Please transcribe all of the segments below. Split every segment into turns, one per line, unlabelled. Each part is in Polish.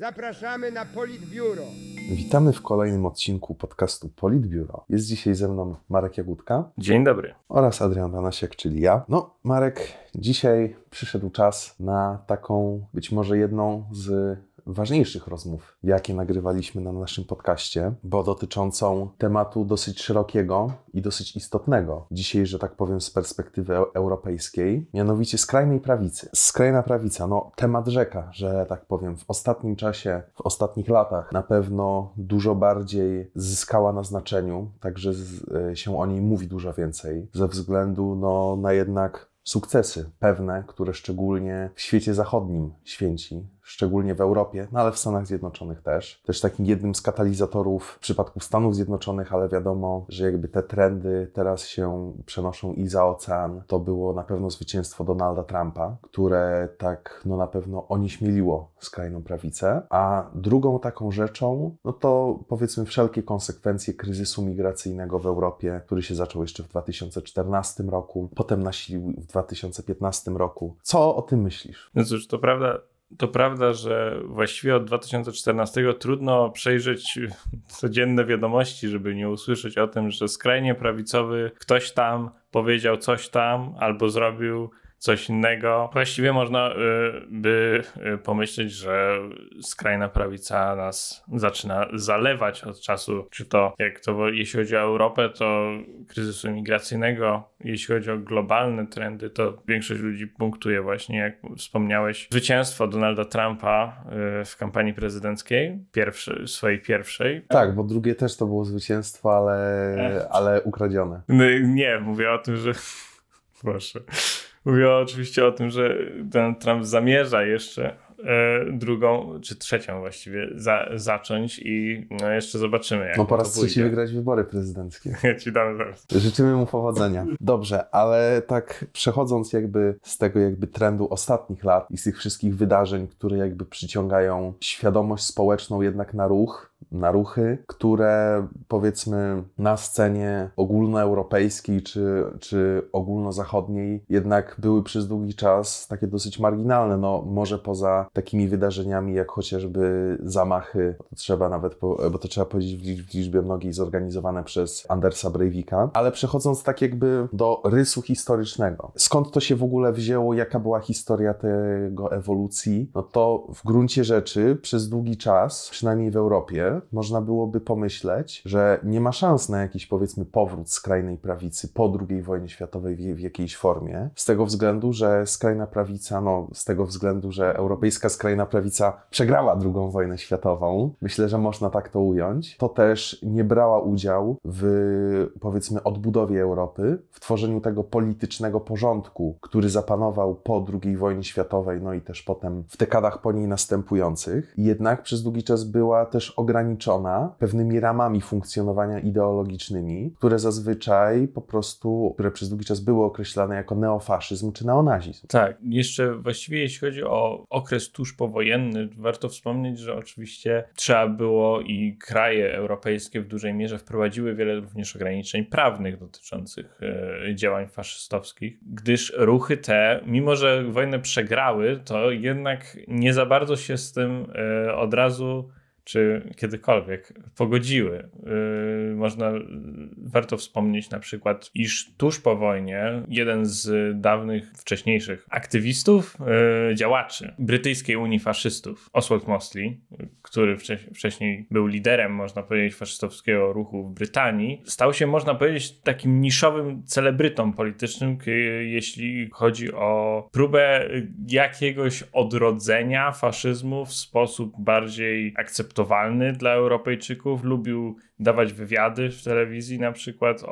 Zapraszamy na Politbiuro.
Witamy w kolejnym odcinku podcastu Politbiuro. Jest dzisiaj ze mną Marek Jagódka
Dzień dobry.
oraz Adrian Danasiak, czyli ja. No, Marek, dzisiaj przyszedł czas na taką być może jedną z ważniejszych rozmów, jakie nagrywaliśmy na naszym podcaście, bo dotyczącą tematu dosyć szerokiego i dosyć istotnego dzisiaj, że tak powiem, z perspektywy eu- europejskiej, mianowicie skrajnej prawicy. Skrajna prawica, no temat rzeka, że tak powiem, w ostatnim czasie, w ostatnich latach na pewno dużo bardziej zyskała na znaczeniu, także z, y, się o niej mówi dużo więcej, ze względu no, na jednak sukcesy pewne, które szczególnie w świecie zachodnim święci, szczególnie w Europie, no ale w Stanach Zjednoczonych też. Też takim jednym z katalizatorów w przypadku Stanów Zjednoczonych, ale wiadomo, że jakby te trendy teraz się przenoszą i za ocean. To było na pewno zwycięstwo Donalda Trumpa, które tak no na pewno onieśmieliło skrajną prawicę. A drugą taką rzeczą, no to powiedzmy wszelkie konsekwencje kryzysu migracyjnego w Europie, który się zaczął jeszcze w 2014 roku, potem nasilił w 2015 roku. Co o tym myślisz?
No cóż, to prawda, to prawda, że właściwie od 2014 trudno przejrzeć codzienne wiadomości, żeby nie usłyszeć o tym, że skrajnie prawicowy ktoś tam powiedział coś tam albo zrobił coś innego. Właściwie można y, by y, pomyśleć, że skrajna prawica nas zaczyna zalewać od czasu, czy to jak to jeśli chodzi o Europę, to kryzysu migracyjnego, jeśli chodzi o globalne trendy, to większość ludzi punktuje właśnie, jak wspomniałeś, zwycięstwo Donalda Trumpa y, w kampanii prezydenckiej, pierwszy, swojej pierwszej.
Tak, bo drugie też to było zwycięstwo, ale, ale ukradzione.
No, Nie, mówię o tym, że. Proszę. Mówię oczywiście o tym, że ten Trump zamierza jeszcze e, drugą, czy trzecią właściwie, za, zacząć i no, jeszcze zobaczymy. Jak
No po raz trzeci wygrać wybory prezydenckie.
Ja ci dam zaraz.
Życzymy mu powodzenia. Dobrze, ale tak przechodząc jakby z tego jakby trendu ostatnich lat i z tych wszystkich wydarzeń, które jakby przyciągają świadomość społeczną jednak na ruch, na ruchy, które powiedzmy na scenie ogólnoeuropejskiej czy, czy ogólnozachodniej jednak były przez długi czas takie dosyć marginalne, no może poza takimi wydarzeniami jak chociażby zamachy, to trzeba nawet, bo to trzeba powiedzieć w liczbie mnogiej zorganizowane przez Andersa Breivika, ale przechodząc tak jakby do rysu historycznego, skąd to się w ogóle wzięło, jaka była historia tego ewolucji, no to w gruncie rzeczy przez długi czas, przynajmniej w Europie, można byłoby pomyśleć, że nie ma szans na jakiś powiedzmy powrót skrajnej prawicy po II wojnie światowej w, w jakiejś formie, z tego względu, że skrajna prawica, no z tego względu, że europejska skrajna prawica przegrała II wojnę światową, myślę, że można tak to ująć, to też nie brała udziału w powiedzmy odbudowie Europy, w tworzeniu tego politycznego porządku, który zapanował po II wojnie światowej, no i też potem w dekadach po niej następujących. Jednak przez długi czas była też ograniczona pewnymi ramami funkcjonowania ideologicznymi, które zazwyczaj po prostu, które przez długi czas były określane jako neofaszyzm czy neonazizm.
Tak, jeszcze właściwie jeśli chodzi o okres tuż powojenny, warto wspomnieć, że oczywiście trzeba było i kraje europejskie w dużej mierze wprowadziły wiele również ograniczeń prawnych dotyczących e, działań faszystowskich, gdyż ruchy te, mimo że wojnę przegrały, to jednak nie za bardzo się z tym e, od razu czy kiedykolwiek pogodziły. Yy, można, warto wspomnieć na przykład, iż tuż po wojnie jeden z dawnych, wcześniejszych aktywistów, yy, działaczy brytyjskiej Unii Faszystów, Oswald Mosley, który wcześ- wcześniej był liderem, można powiedzieć, faszystowskiego ruchu w Brytanii, stał się, można powiedzieć, takim niszowym celebrytą politycznym, jeśli chodzi o próbę jakiegoś odrodzenia faszyzmu w sposób bardziej akceptowalny dla Europejczyków. Lubił dawać wywiady w telewizji na przykład,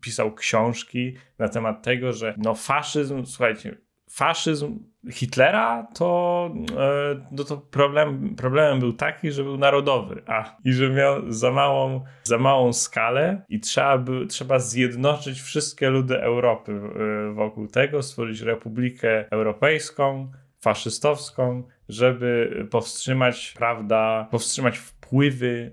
pisał książki na temat tego, że no faszyzm, słuchajcie, faszyzm Hitlera, to, e, no to problem, problemem był taki, że był narodowy, a i że miał za małą, za małą skalę i trzeba, by, trzeba zjednoczyć wszystkie ludy Europy e, wokół tego, stworzyć Republikę Europejską, faszystowską, żeby powstrzymać, prawda, powstrzymać wpływy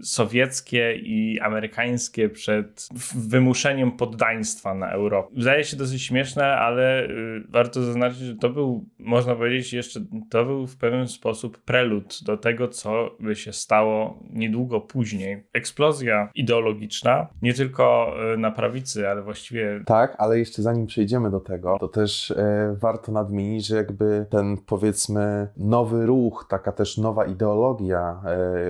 y, sowieckie i amerykańskie przed wymuszeniem poddaństwa na Europę. Wydaje się dosyć śmieszne, ale y, warto zaznaczyć, że to był, można powiedzieć, jeszcze to był w pewien sposób prelud do tego, co by się stało niedługo później. Eksplozja ideologiczna, nie tylko y, na prawicy, ale właściwie.
Tak, ale jeszcze zanim przejdziemy do tego, to też warto nadmienić, że jakby ten powiedzmy nowy ruch, taka też nowa ideologia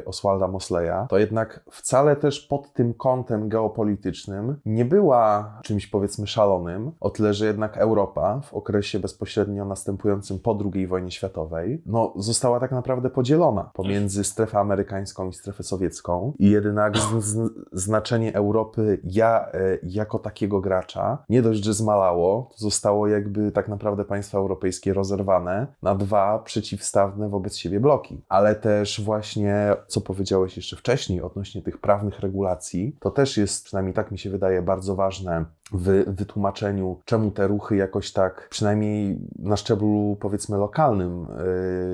Oswalda Mosleya, to jednak wcale też pod tym kątem geopolitycznym nie była czymś powiedzmy szalonym, o tyle, że jednak Europa w okresie bezpośrednio następującym po II wojnie światowej, no została tak naprawdę podzielona pomiędzy strefę amerykańską i strefę sowiecką i jednak z, z, znaczenie Europy ja e, jako takiego gracza nie dość, że zmalało, zostało jakby tak naprawdę państwa europejskie rozerwane na dwa przeciwstawne wobec siebie bloki. Ale też właśnie, co powiedziałeś jeszcze wcześniej odnośnie tych prawnych regulacji, to też jest, przynajmniej tak mi się wydaje, bardzo ważne w wytłumaczeniu, czemu te ruchy jakoś tak, przynajmniej na szczeblu powiedzmy lokalnym,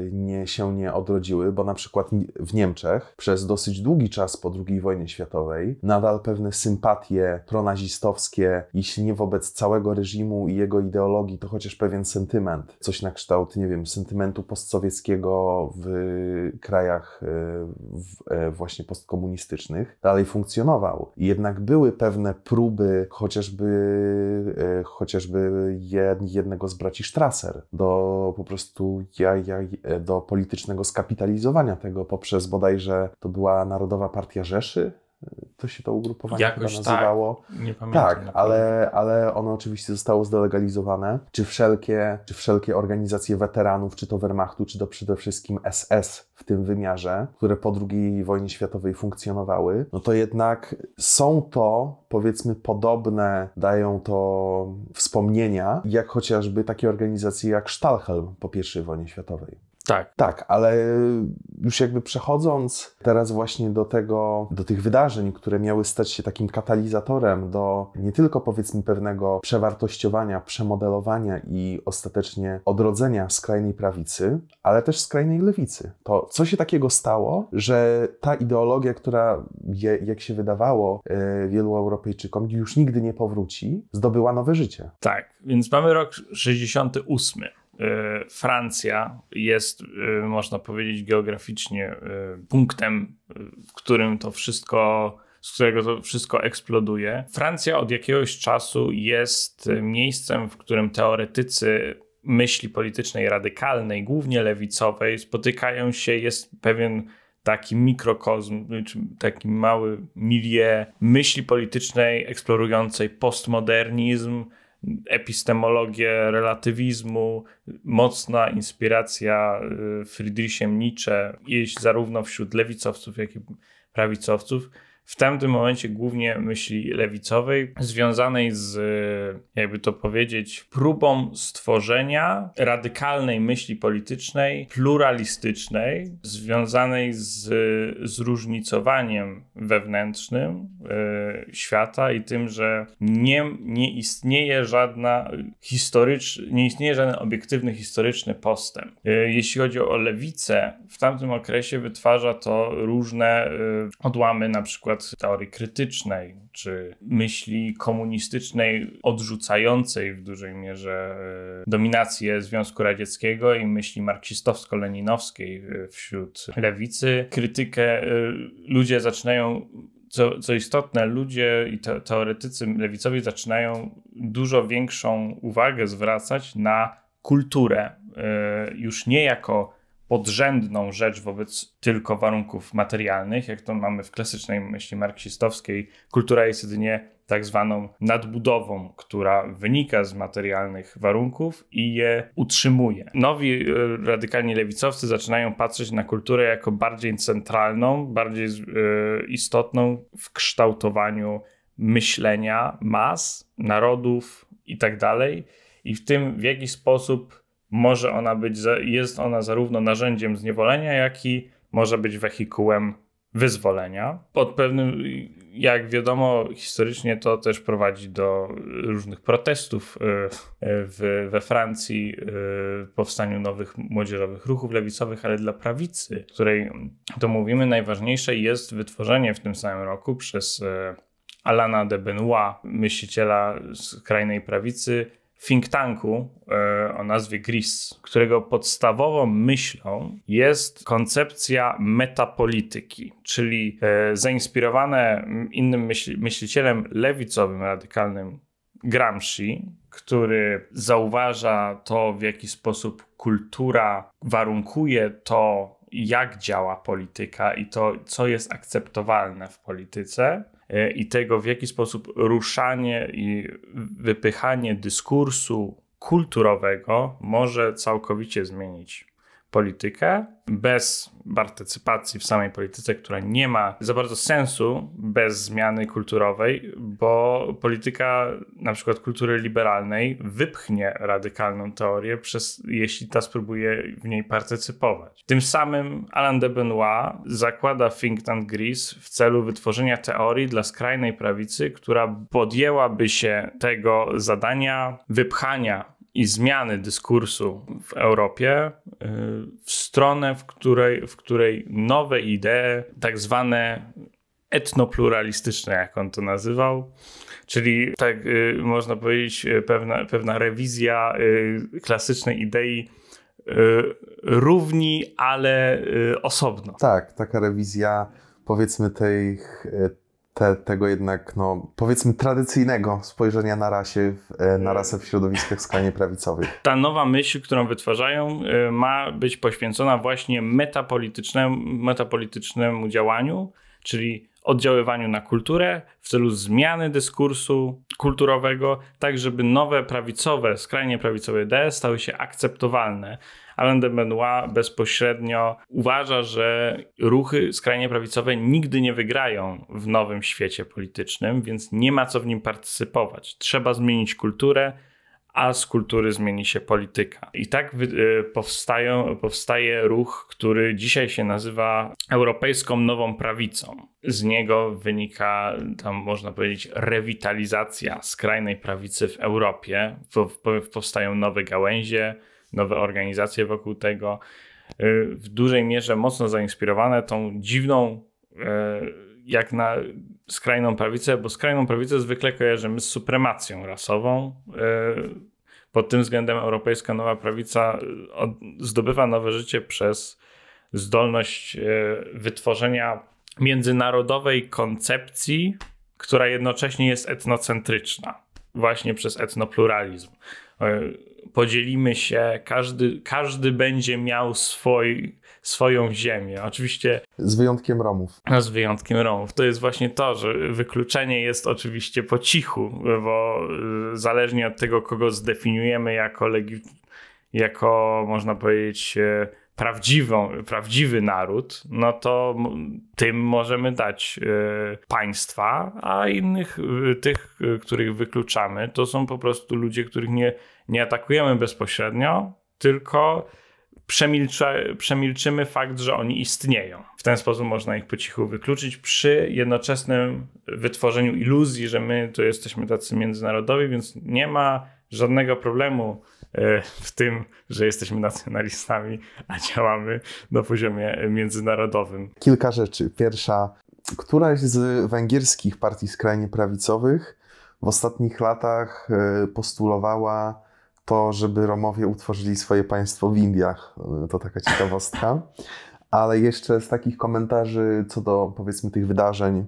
yy, nie, się nie odrodziły, bo na przykład w Niemczech przez dosyć długi czas po II wojnie światowej nadal pewne sympatie pronazistowskie, jeśli nie wobec całego reżimu i jego ideologii, to chociaż pewien sentyment, coś na kształt, nie wiem, sentymentu postsowieckiego w krajach w, yy, właśnie postkomunistycznych, dalej funkcjonował. Jednak były pewne próby chociażby E, chociażby jednego z braci Strasser do po prostu ja, ja, do politycznego skapitalizowania tego poprzez bodajże to była Narodowa Partia Rzeszy, to się to ugrupowanie
Jakoś
chyba nazywało.
Tak, nie pamiętam.
Tak, ale, ale ono oczywiście zostało zdelegalizowane. Czy wszelkie, czy wszelkie organizacje weteranów, czy to Wehrmachtu, czy to przede wszystkim SS w tym wymiarze, które po II wojnie światowej funkcjonowały, no to jednak są to, powiedzmy, podobne, dają to wspomnienia, jak chociażby takie organizacje jak Stahlhelm po I wojnie światowej.
Tak.
Tak, ale już jakby przechodząc teraz właśnie do tego, do tych wydarzeń, które miały stać się takim katalizatorem do nie tylko powiedzmy pewnego przewartościowania, przemodelowania i ostatecznie odrodzenia skrajnej prawicy, ale też skrajnej lewicy. To co się takiego stało, że ta ideologia, która je, jak się wydawało yy, wielu Europejczykom już nigdy nie powróci, zdobyła nowe życie.
Tak, więc mamy rok 68. E, Francja jest, e, można powiedzieć, geograficznie e, punktem, w którym to wszystko, z którego to wszystko eksploduje. Francja od jakiegoś czasu jest miejscem, w którym teoretycy myśli politycznej radykalnej, głównie lewicowej, spotykają się, jest pewien taki mikrokozm, taki mały milieu myśli politycznej eksplorującej postmodernizm, epistemologię relatywizmu, mocna inspiracja y, Friedrichem Nietzsche, jest zarówno wśród lewicowców, jak i prawicowców w tamtym momencie głównie myśli lewicowej, związanej z, jakby to powiedzieć, próbą stworzenia radykalnej myśli politycznej, pluralistycznej, związanej z zróżnicowaniem wewnętrznym y, świata i tym, że nie, nie istnieje żadna historyczna, nie istnieje żaden obiektywny historyczny postęp. Y, jeśli chodzi o lewicę, w tamtym okresie wytwarza to różne y, odłamy, na przykład przykład teorii krytycznej, czy myśli komunistycznej odrzucającej w dużej mierze e, dominację Związku Radzieckiego i myśli marksistowsko-leninowskiej e, wśród lewicy. Krytykę e, ludzie zaczynają co, co istotne, ludzie i te, teoretycy lewicowi zaczynają dużo większą uwagę zwracać na kulturę. Już nie jako podrzędną rzecz wobec tylko warunków materialnych, jak to mamy w klasycznej myśli marksistowskiej. Kultura jest jedynie tak zwaną nadbudową, która wynika z materialnych warunków i je utrzymuje. Nowi e, radykalni lewicowcy zaczynają patrzeć na kulturę jako bardziej centralną, bardziej e, istotną w kształtowaniu myślenia mas, narodów itd. Tak I w tym, w jaki sposób może ona być, jest ona zarówno narzędziem zniewolenia, jak i może być wehikułem wyzwolenia. Pod pewnym, jak wiadomo, historycznie to też prowadzi do różnych protestów w, we Francji, powstaniu nowych młodzieżowych ruchów lewicowych, ale dla prawicy, której to mówimy, najważniejsze jest wytworzenie w tym samym roku przez Alana de Benoit, myśliciela skrajnej prawicy, think tanku e, o nazwie GRIS, którego podstawową myślą jest koncepcja metapolityki, czyli e, zainspirowane innym myśl myślicielem lewicowym, radykalnym Gramsci, który zauważa to, w jaki sposób kultura warunkuje to, jak działa polityka i to, co jest akceptowalne w polityce, i tego, w jaki sposób ruszanie i wypychanie dyskursu kulturowego może całkowicie zmienić politykę bez partycypacji w samej polityce, która nie ma za bardzo sensu bez zmiany kulturowej, bo polityka na przykład kultury liberalnej wypchnie radykalną teorię, przez, jeśli ta spróbuje w niej partycypować. Tym samym Alain de Benoit zakłada think tank Greece w celu wytworzenia teorii dla skrajnej prawicy, która podjęłaby się tego zadania wypchania i zmiany dyskursu w Europie y, w stronę, w której, w której nowe idee, tak zwane etnopluralistyczne, jak on to nazywał, czyli tak y, można powiedzieć, y, pewna, pewna rewizja klasycznej idei równi, ale osobno.
Tak, taka rewizja powiedzmy tych te, tego jednak, no, powiedzmy, tradycyjnego spojrzenia na rasie, e, na rasę w środowiskach skrajnie prawicowych.
Ta nowa myśl, którą wytwarzają, e, ma być poświęcona właśnie metapolitycznemu, metapolitycznemu działaniu, czyli oddziaływaniu na kulturę w celu zmiany dyskursu kulturowego, tak żeby nowe prawicowe, skrajnie prawicowe idee stały się akceptowalne Alain de Benoit bezpośrednio uważa, że ruchy skrajnie prawicowe nigdy nie wygrają w nowym świecie politycznym, więc nie ma co w nim partycypować. Trzeba zmienić kulturę, a z kultury zmieni się polityka. I tak y, powstają, powstaje ruch, który dzisiaj się nazywa Europejską Nową Prawicą. Z niego wynika, tam można powiedzieć, rewitalizacja skrajnej prawicy w Europie. Powstają nowe gałęzie, nowe organizacje wokół tego, y, w dużej mierze mocno zainspirowane tą dziwną, y, jak na skrajną prawicę, bo skrajną prawicę zwykle kojarzymy z supremacją rasową. Y, pod tym względem europejska nowa prawica zdobywa nowe życie przez zdolność wytworzenia międzynarodowej koncepcji, która jednocześnie jest etnocentryczna, właśnie przez etnopluralizm podzielimy się, każdy, każdy będzie miał swój, swoją ziemię. Oczywiście.
Z wyjątkiem Romów.
No, z wyjątkiem Romów. To jest właśnie to, że wykluczenie jest oczywiście po cichu, bo y, zależnie od tego, kogo zdefiniujemy jako, legi- jako można powiedzieć, y, prawdziwą, prawdziwy naród, no to tym możemy dać y, państwa, a innych, tych, których wykluczamy, to są po prostu ludzie, których nie nie atakujemy bezpośrednio, tylko przemilczymy fakt, że oni istnieją. W ten sposób można ich po cichu wykluczyć przy jednoczesnym wytworzeniu iluzji, że my to jesteśmy tacy międzynarodowi, więc nie ma żadnego problemu e, w tym, że jesteśmy nacjonalistami, a działamy na poziomie międzynarodowym.
Kilka rzeczy. Pierwsza, któraś z węgierskich partii skrajnie prawicowych w ostatnich latach e, postulowała to, żeby Romowie utworzyli swoje państwo w Indiach. To taka ciekawostka. Ale jeszcze z takich komentarzy co do powiedzmy tych wydarzeń,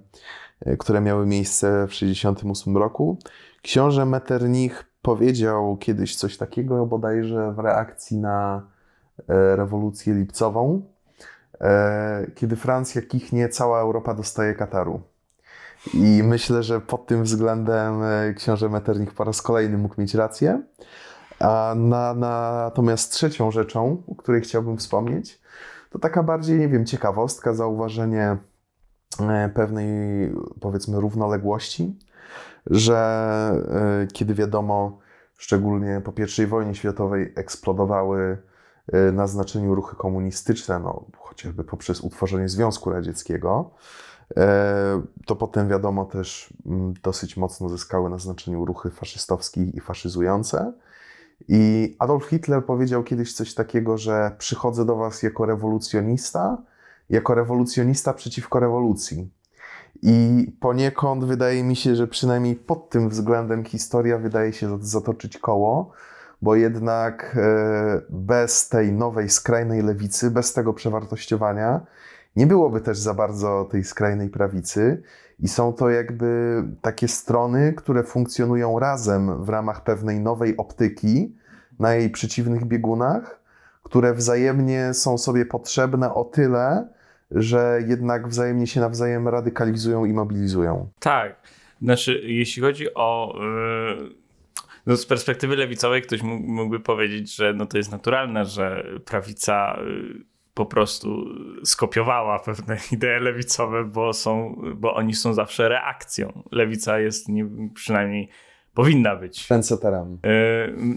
e, które miały miejsce w 1968 roku, książę Metternich powiedział kiedyś coś takiego bodajże w reakcji na e, rewolucję lipcową. E, kiedy Francja kichnie, cała Europa dostaje Kataru. I myślę, że pod tym względem książę Metternich po raz kolejny mógł mieć rację. A na, natomiast trzecią rzeczą, o której chciałbym wspomnieć, to taka bardziej, nie wiem, ciekawostka, zauważenie e, pewnej, powiedzmy, równoległości, że e, kiedy wiadomo, szczególnie po I wojnie światowej eksplodowały e, na znaczeniu ruchy komunistyczne, no, chociażby poprzez utworzenie Związku Radzieckiego, e, to potem wiadomo też mm, dosyć mocno zyskały na znaczeniu ruchy faszystowskie i faszyzujące. I Adolf Hitler powiedział kiedyś coś takiego, że przychodzę do was jako rewolucjonista, jako rewolucjonista przeciwko rewolucji. I poniekąd wydaje mi się, że przynajmniej pod tym względem historia wydaje się zatoczyć koło, bo jednak e, bez tej nowej skrajnej lewicy, bez tego przewartościowania, nie byłoby też za bardzo tej skrajnej prawicy. I są to jakby takie strony, które funkcjonują razem w ramach pewnej nowej optyki na jej przeciwnych biegunach, które wzajemnie są sobie potrzebne o tyle, że jednak wzajemnie się nawzajem radykalizują i mobilizują.
Tak. Znaczy, jeśli chodzi o. Yy, no z perspektywy lewicowej, ktoś mógłby powiedzieć, że no to jest naturalne, że prawica yy, po prostu skopiowała pewne idee lewicowe, bo, są, bo oni są zawsze reakcją. Lewica jest nie, przynajmniej powinna być.
Trendsetterem.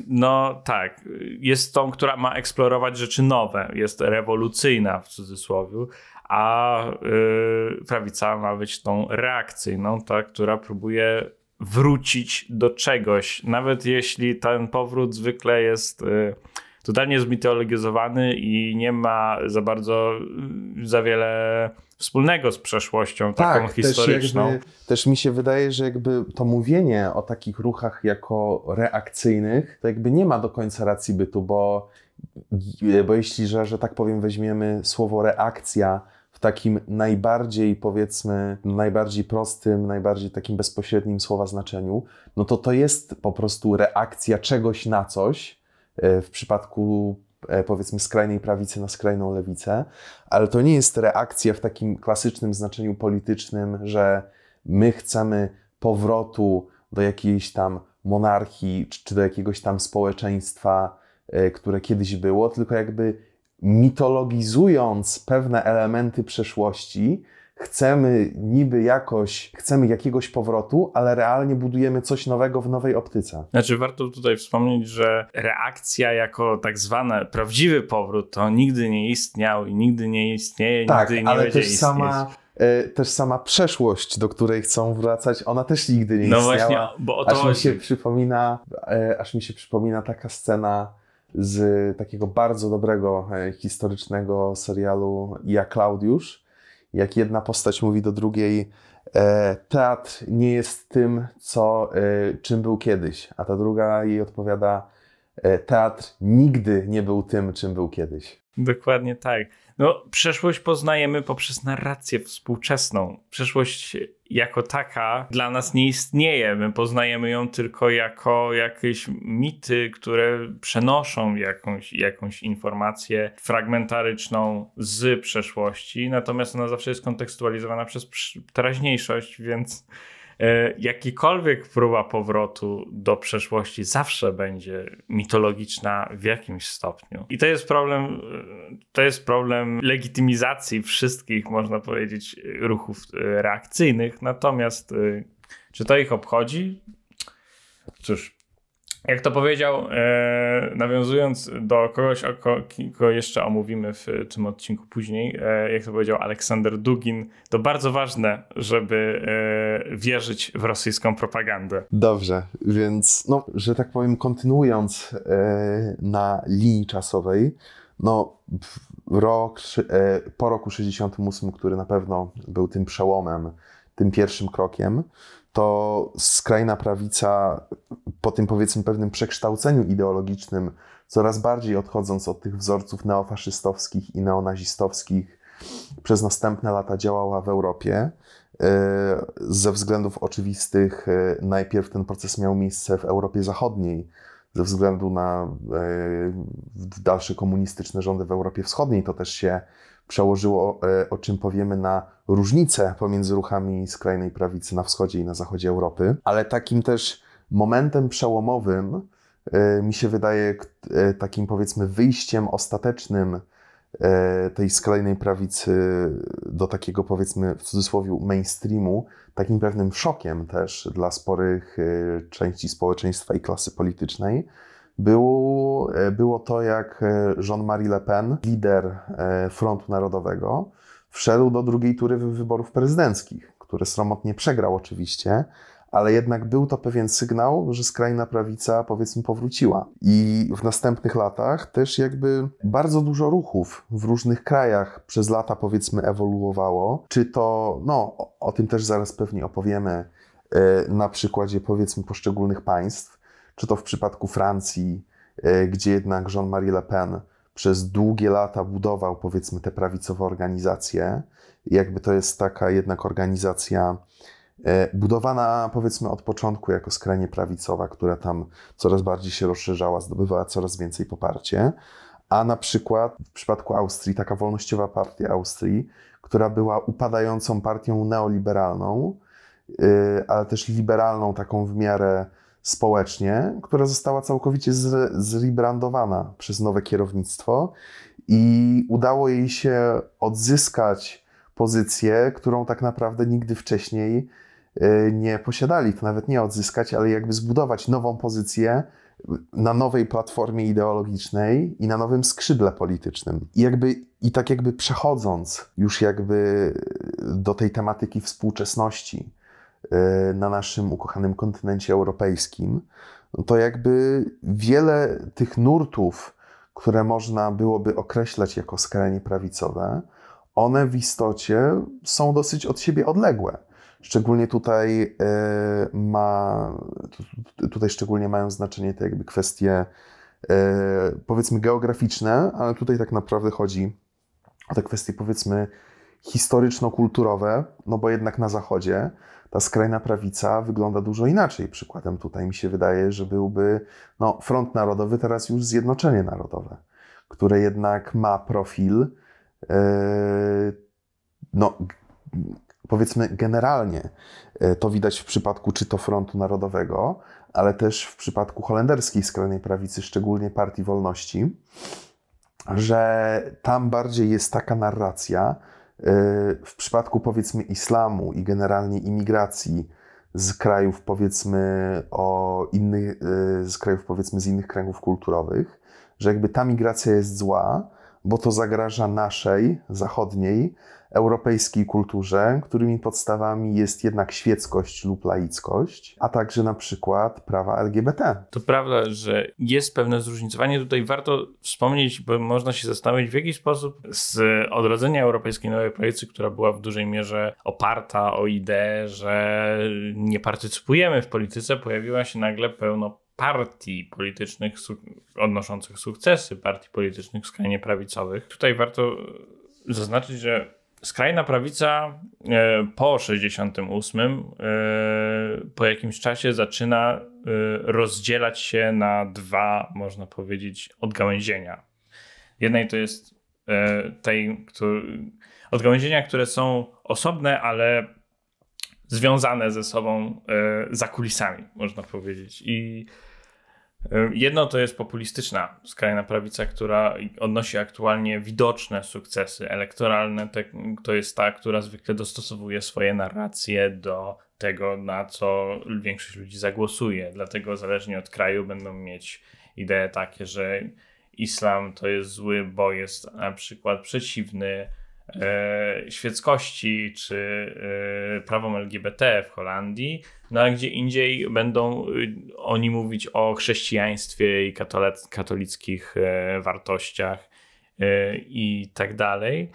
No tak. Jest tą, która ma eksplorować rzeczy nowe. Jest rewolucyjna w cudzysłowie, a yy, prawica ma być tą reakcyjną, ta, która próbuje wrócić do czegoś, nawet jeśli ten powrót zwykle jest yy, totalnie zmitologizowany i nie ma za bardzo, yy, za wiele wspólnego z przeszłością taką tak, historyczną.
Też, jakby, też mi się wydaje, że jakby to mówienie o takich ruchach jako reakcyjnych, to jakby nie ma do końca racji bytu, bo, bo jeśli, że, że tak powiem, weźmiemy słowo reakcja, takim najbardziej, powiedzmy, najbardziej prostym, najbardziej takim bezpośrednim słowa znaczeniu, no to to jest po prostu reakcja czegoś na coś, e, w przypadku e, powiedzmy skrajnej prawicy na skrajną lewicę, ale to nie jest reakcja w takim klasycznym znaczeniu politycznym, że my chcemy powrotu do jakiejś tam monarchii czy do jakiegoś tam społeczeństwa, e, które kiedyś było, tylko jakby mitologizując pewne elementy przeszłości, chcemy niby jakoś, chcemy jakiegoś powrotu, ale realnie budujemy coś nowego w nowej optyce.
Znaczy, warto tutaj wspomnieć, że reakcja jako tak zwany prawdziwy powrót to nigdy nie istniał i nigdy nie istnieje, tak, nigdy nie ale będzie też istnieć.
sama e, też sama przeszłość, do której chcą wracać, ona też nigdy nie no istniała. No właśnie, bo o to aż mi się przypomina, e, aż mi się przypomina taka scena z takiego bardzo dobrego e, historycznego serialu Ja Klaudiusz, jak jedna postać mówi do drugiej, e, teatr nie jest tym, co, e, czym był kiedyś, a ta druga jej odpowiada, teatr nigdy nie był tym, czym był kiedyś.
Dokładnie tak. No, przeszłość poznajemy poprzez narrację współczesną. Przeszłość jako taka dla nas nie istnieje. My poznajemy ją tylko jako jakieś mity, które przenoszą jakąś, jakąś informację fragmentaryczną z przeszłości, natomiast ona zawsze jest kontekstualizowana przez teraźniejszość, więc jakikolwiek próba powrotu do przeszłości zawsze będzie mitologiczna w jakimś stopniu. I to jest problem, e, to jest problem legitymizacji wszystkich, można powiedzieć, ruchów e, reakcyjnych. Natomiast czy to ich obchodzi? Cóż, jak to powiedział, e, nawiązując do kogoś, kogo jeszcze omówimy w tym odcinku później, e, jak to powiedział Aleksander Dugin, to bardzo ważne, żeby e, wierzyć w rosyjską propagandę.
Dobrze, więc, no, że tak powiem, kontynuując e, na linii czasowej, no, rok, e, po roku 68, który na pewno był tym przełomem, tym pierwszym krokiem, to skrajna prawica po tym powiedzmy pewnym przekształceniu ideologicznym, coraz bardziej odchodząc od tych wzorców neofaszystowskich i neonazistowskich, przez następne lata działała w Europie. E, ze względów oczywistych, e, najpierw ten proces miał miejsce w Europie Zachodniej, ze względu na e, dalsze komunistyczne rządy w Europie Wschodniej. To też się przełożyło, e, o czym powiemy, na różnice pomiędzy ruchami skrajnej prawicy na wschodzie i na zachodzie Europy, ale takim też momentem przełomowym e, mi się wydaje e, takim powiedzmy wyjściem ostatecznym tej skrajnej prawicy do takiego powiedzmy w cudzysłowie mainstreamu, takim pewnym szokiem też dla sporych części społeczeństwa i klasy politycznej, było, było to, jak Jean-Marie Le Pen, lider Frontu Narodowego, wszedł do drugiej tury wyborów prezydenckich, które sromotnie przegrał oczywiście, ale jednak był to pewien sygnał, że skrajna prawica powiedzmy powróciła. I w następnych latach też jakby bardzo dużo ruchów w różnych krajach przez lata powiedzmy ewoluowało. Czy to, no o tym też zaraz pewnie opowiemy e, na przykładzie powiedzmy poszczególnych państw, czy to w przypadku Francji, e, gdzie jednak Jean-Marie Le Pen przez długie lata budował powiedzmy te prawicowe organizacje. Jakby to jest taka jednak organizacja E, budowana powiedzmy od początku jako skrajnie prawicowa, która tam coraz bardziej się rozszerzała, zdobywała coraz więcej poparcie, a na przykład w przypadku Austrii taka wolnościowa partia Austrii, która była upadającą partią neoliberalną, e, ale też liberalną taką w miarę społecznie, która została całkowicie zrebrandowana przez nowe kierownictwo i udało jej się odzyskać pozycję, którą tak naprawdę nigdy wcześniej Y, nie posiadali, to nawet nie odzyskać, ale jakby zbudować nową pozycję na nowej platformie ideologicznej i na nowym skrzydle politycznym. I jakby i tak jakby przechodząc już jakby do tej tematyki współczesności na naszym ukochanym kontynencie europejskim, no to jakby wiele tych nurtów, które można byłoby określać jako skrajnie prawicowe, one w istocie są dosyć od siebie odległe. Szczególnie tutaj e, ma, tutaj szczególnie mają znaczenie te jakby kwestie e, powiedzmy geograficzne, ale tutaj tak naprawdę chodzi o te kwestie powiedzmy historyczno-kulturowe, no bo jednak na zachodzie ta skrajna prawica wygląda dużo inaczej. Przykładem tutaj mi się wydaje, że byłby no, Front Narodowy, teraz już Zjednoczenie Narodowe, które jednak ma profil yy, no, powiedzmy generalnie e, to widać w przypadku czy to Frontu Narodowego, ale też w przypadku holenderskiej skrajnej prawicy, szczególnie Partii Wolności, że tam bardziej jest taka narracja w przypadku powiedzmy islamu i generalnie imigracji z krajów powiedzmy o innych, e, z krajów powiedzmy z innych kręgów kulturowych, że jakby ta migracja jest zła, bo to zagraża naszej, zachodniej, europejskiej kulturze, którymi podstawami jest jednak świeckość lub laickość, a także na przykład prawa LGBT.
To prawda, że jest pewne zróżnicowanie. Tutaj warto wspomnieć, bo można się zastanowić, w jaki sposób z odrodzenia Europejskiej Nowej Prawicy, która była w dużej mierze oparta o ideę, że nie partycypujemy w polityce, pojawiła się nagle pełno partii politycznych odnoszących sukcesy, partii politycznych skrajnie prawicowych. Tutaj warto zaznaczyć, że skrajna prawica e, po 68 e, po jakimś czasie zaczyna e, rozdzielać się na dwa, można powiedzieć, odgałęzienia. Jednej to jest tej, który, odgałęzienia, które są osobne, ale związane ze sobą za kulisami, można powiedzieć. I Jedno to jest populistyczna skrajna prawica, która odnosi aktualnie widoczne sukcesy elektoralne. To jest ta, która zwykle dostosowuje swoje narracje do tego, na co większość ludzi zagłosuje. Dlatego zależnie od kraju będą mieć idee takie, że islam to jest zły, bo jest na przykład przeciwny e, świeckości czy e, prawom LGBT w Holandii, no a gdzie indziej będą y, oni mówić o chrześcijaństwie i katolickich e, wartościach e, i tak dalej,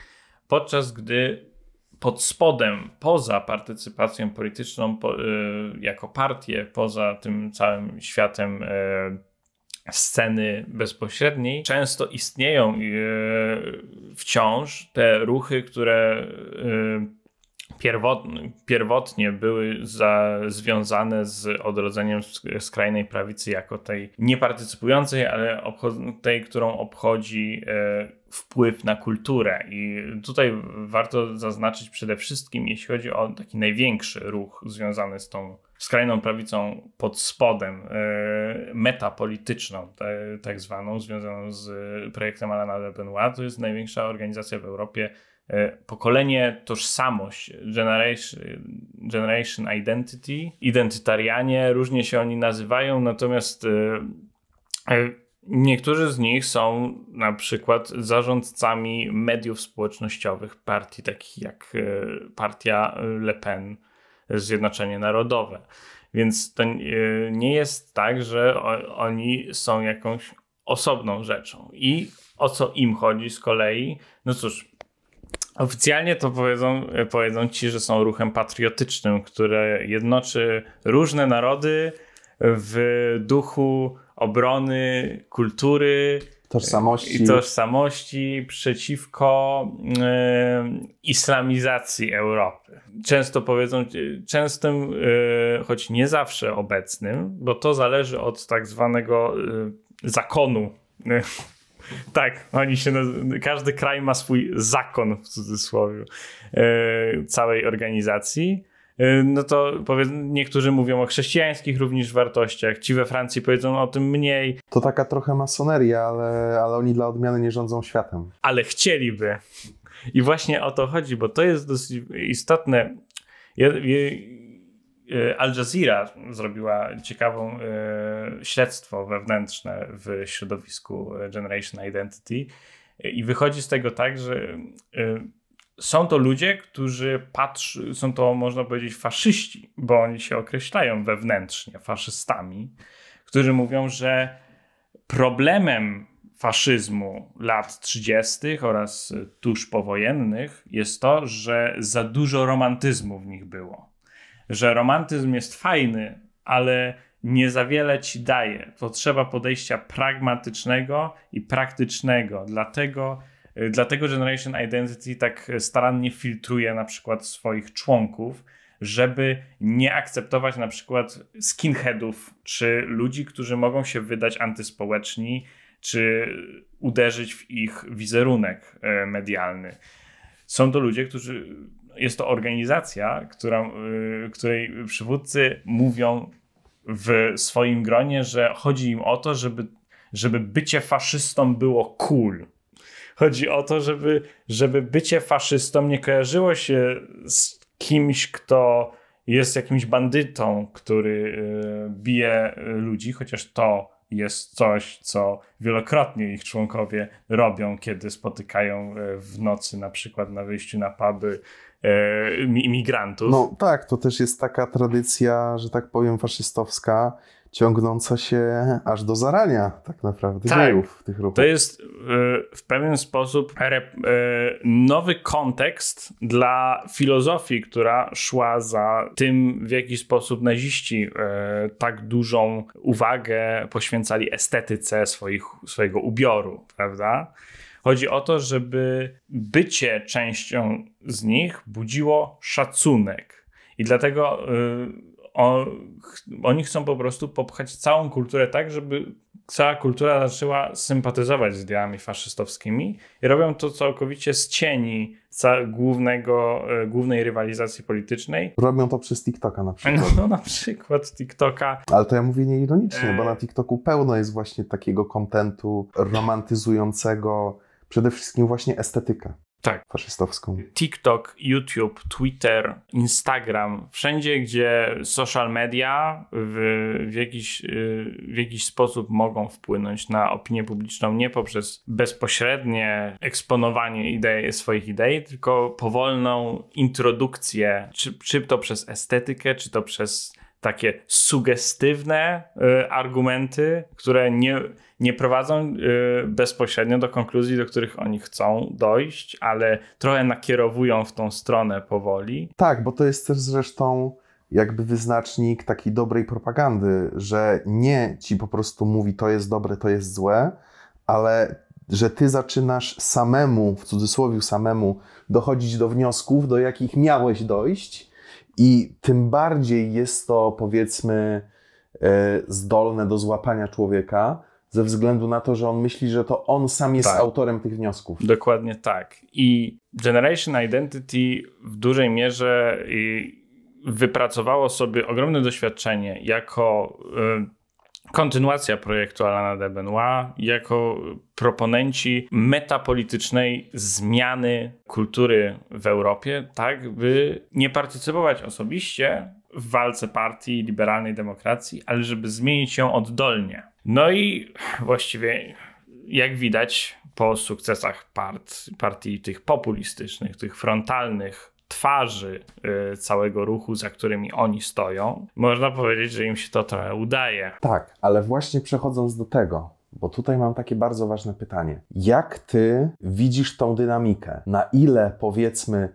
podczas gdy pod spodem, poza partycypacją polityczną, po, e, jako partię, poza tym całym światem sceny bezpośredniej, często istnieją e, wciąż te ruchy, które e, pierwotnie, były za, związane z odrodzeniem skrajnej prawicy jako tej niepartycypującej, ale tej, którą obchodzi e, wpływ na kulturę. I tutaj warto zaznaczyć przede wszystkim, jeśli chodzi o taki największy ruch związany z tą skrajną prawicą pod spodem, e, metapolityczną, tak zwaną, związaną z projektem Alana de Benoit. To jest największa organizacja w Europie. E, pokolenie, tożsamość, generation, generation identity, identytarianie, różnie się oni nazywają, natomiast e, E, niektórzy z nich są na przykład zarządcami mediów społecznościowych partii takich jak e, partia Le Pen, Zjednoczenie Narodowe. Więc to nie jest tak, że oni są jakąś osobną rzeczą. I o co im chodzi z kolei? No cóż, Oficjalnie to powiedzą, powiedzą ci, że są ruchem patriotycznym, które jednoczy różne narody w duchu obrony kultury,
tożsamości,
i tożsamości przeciwko y, islamizacji Europy. Często powiedzą, częstym, y, choć nie zawsze obecnym, bo to zależy od tak zwanego y, zakonu tak, oni się. Każdy kraj ma swój zakon w cudzysłowie e, całej organizacji. E, no to powiedz, niektórzy mówią o chrześcijańskich również wartościach, ci we Francji powiedzą o tym mniej.
To taka trochę masoneria, ale, ale oni dla odmiany nie rządzą światem.
Ale chcieliby. I właśnie o to chodzi, bo to jest dosyć istotne. Ja, ja, E, Al Jazeera zrobiła ciekawą e, śledztwo wewnętrzne w środowisku Generation Identity i wychodzi z tego tak, że są to ludzie, którzy patrzą, są to można powiedzieć faszyści, bo oni się określają wewnętrznie faszystami, którzy mówią, że problemem faszyzmu lat 30. oraz tuż powojennych jest to, że za dużo romantyzmu w nich było że romantyzm jest fajny, ale nie za wiele ci daje. Potrzeba podejścia pragmatycznego i praktycznego. Dlatego, dlatego Generation Identity tak starannie filtruje na przykład swoich członków, żeby nie akceptować na przykład skinheadów czy ludzi, którzy mogą się wydać antyspołeczni, czy uderzyć w ich wizerunek y, medialny. Są to ludzie, którzy jest to organizacja, która, y, której przywódcy mówią w swoim gronie, że chodzi im o to, żeby, żeby bycie faszystą było cool. Chodzi o to, żeby, żeby bycie faszystą nie kojarzyło się z kimś, kto jest jakimś bandytą, który y, bije ludzi, chociaż to jest coś, co wielokrotnie ich członkowie robią, kiedy spotykają y, w nocy, na przykład na wyjściu na puby E, imigrantów.
No tak, to też jest taka tradycja, że tak powiem, faszystowska, ciągnąca się aż do zarania tak naprawdę tak, dziejów tych ruchów.
To jest e, w pewien sposób e, nowy kontekst dla filozofii, która szła za tym, w jaki sposób naziści tak dużą uwagę poświęcali estetyce swoich, swojego ubioru, prawda? Chodzi o to, żeby bycie częścią z nich budziło szacunek. I dlatego y, o, oni chcą po prostu popchać całą kulturę tak, żeby cała kultura zaczęła sympatyzować z ideami faszystowskimi i robią to całkowicie z cieni głównego, y, głównej rywalizacji politycznej.
Robią to przez TikToka na przykład.
No, no na przykład TikToka.
Ale to ja mówię nieironicznie, bo na TikToku pełno jest właśnie takiego kontentu romantyzującego przede wszystkim właśnie estetykę.
Tak.
Faszystowską.
TikTok, YouTube, Twitter, Instagram, wszędzie, gdzie social media w, w, jakiś, w jakiś sposób mogą wpłynąć na opinię publiczną nie poprzez bezpośrednie eksponowanie idei, swoich idei, tylko powolną introdukcję, czy, czy to przez estetykę, czy to przez takie sugestywne y, argumenty, które nie, nie prowadzą y, bezpośrednio do konkluzji, do których oni chcą dojść, ale trochę nakierowują w tą stronę powoli.
Tak, bo to jest też zresztą jakby wyznacznik takiej dobrej propagandy, że nie ci po prostu mówi to jest dobre, to jest złe, ale że ty zaczynasz samemu, w cudzysłowie samemu, dochodzić do wniosków, do jakich miałeś dojść i tym bardziej jest to, powiedzmy, e, zdolne do złapania człowieka, ze względu na to, że on myśli, że to on sam jest tak. autorem tych wniosków.
Dokładnie tak. I Generation Identity w dużej mierze wypracowało sobie ogromne doświadczenie jako e, kontynuacja projektu Alana de Benoit jako proponenci metapolitycznej zmiany kultury w Europie, tak by nie partycypować osobiście w walce partii liberalnej demokracji, ale żeby zmienić ją oddolnie. No i właściwie, jak widać, po sukcesach part, partii tych populistycznych, tych frontalnych twarzy y, całego ruchu, za którymi oni stoją, można powiedzieć, że im się to trochę udaje.
Tak, ale właśnie przechodząc do tego, bo tutaj mam takie bardzo ważne pytanie. Jak ty widzisz tą dynamikę? Na ile powiedzmy,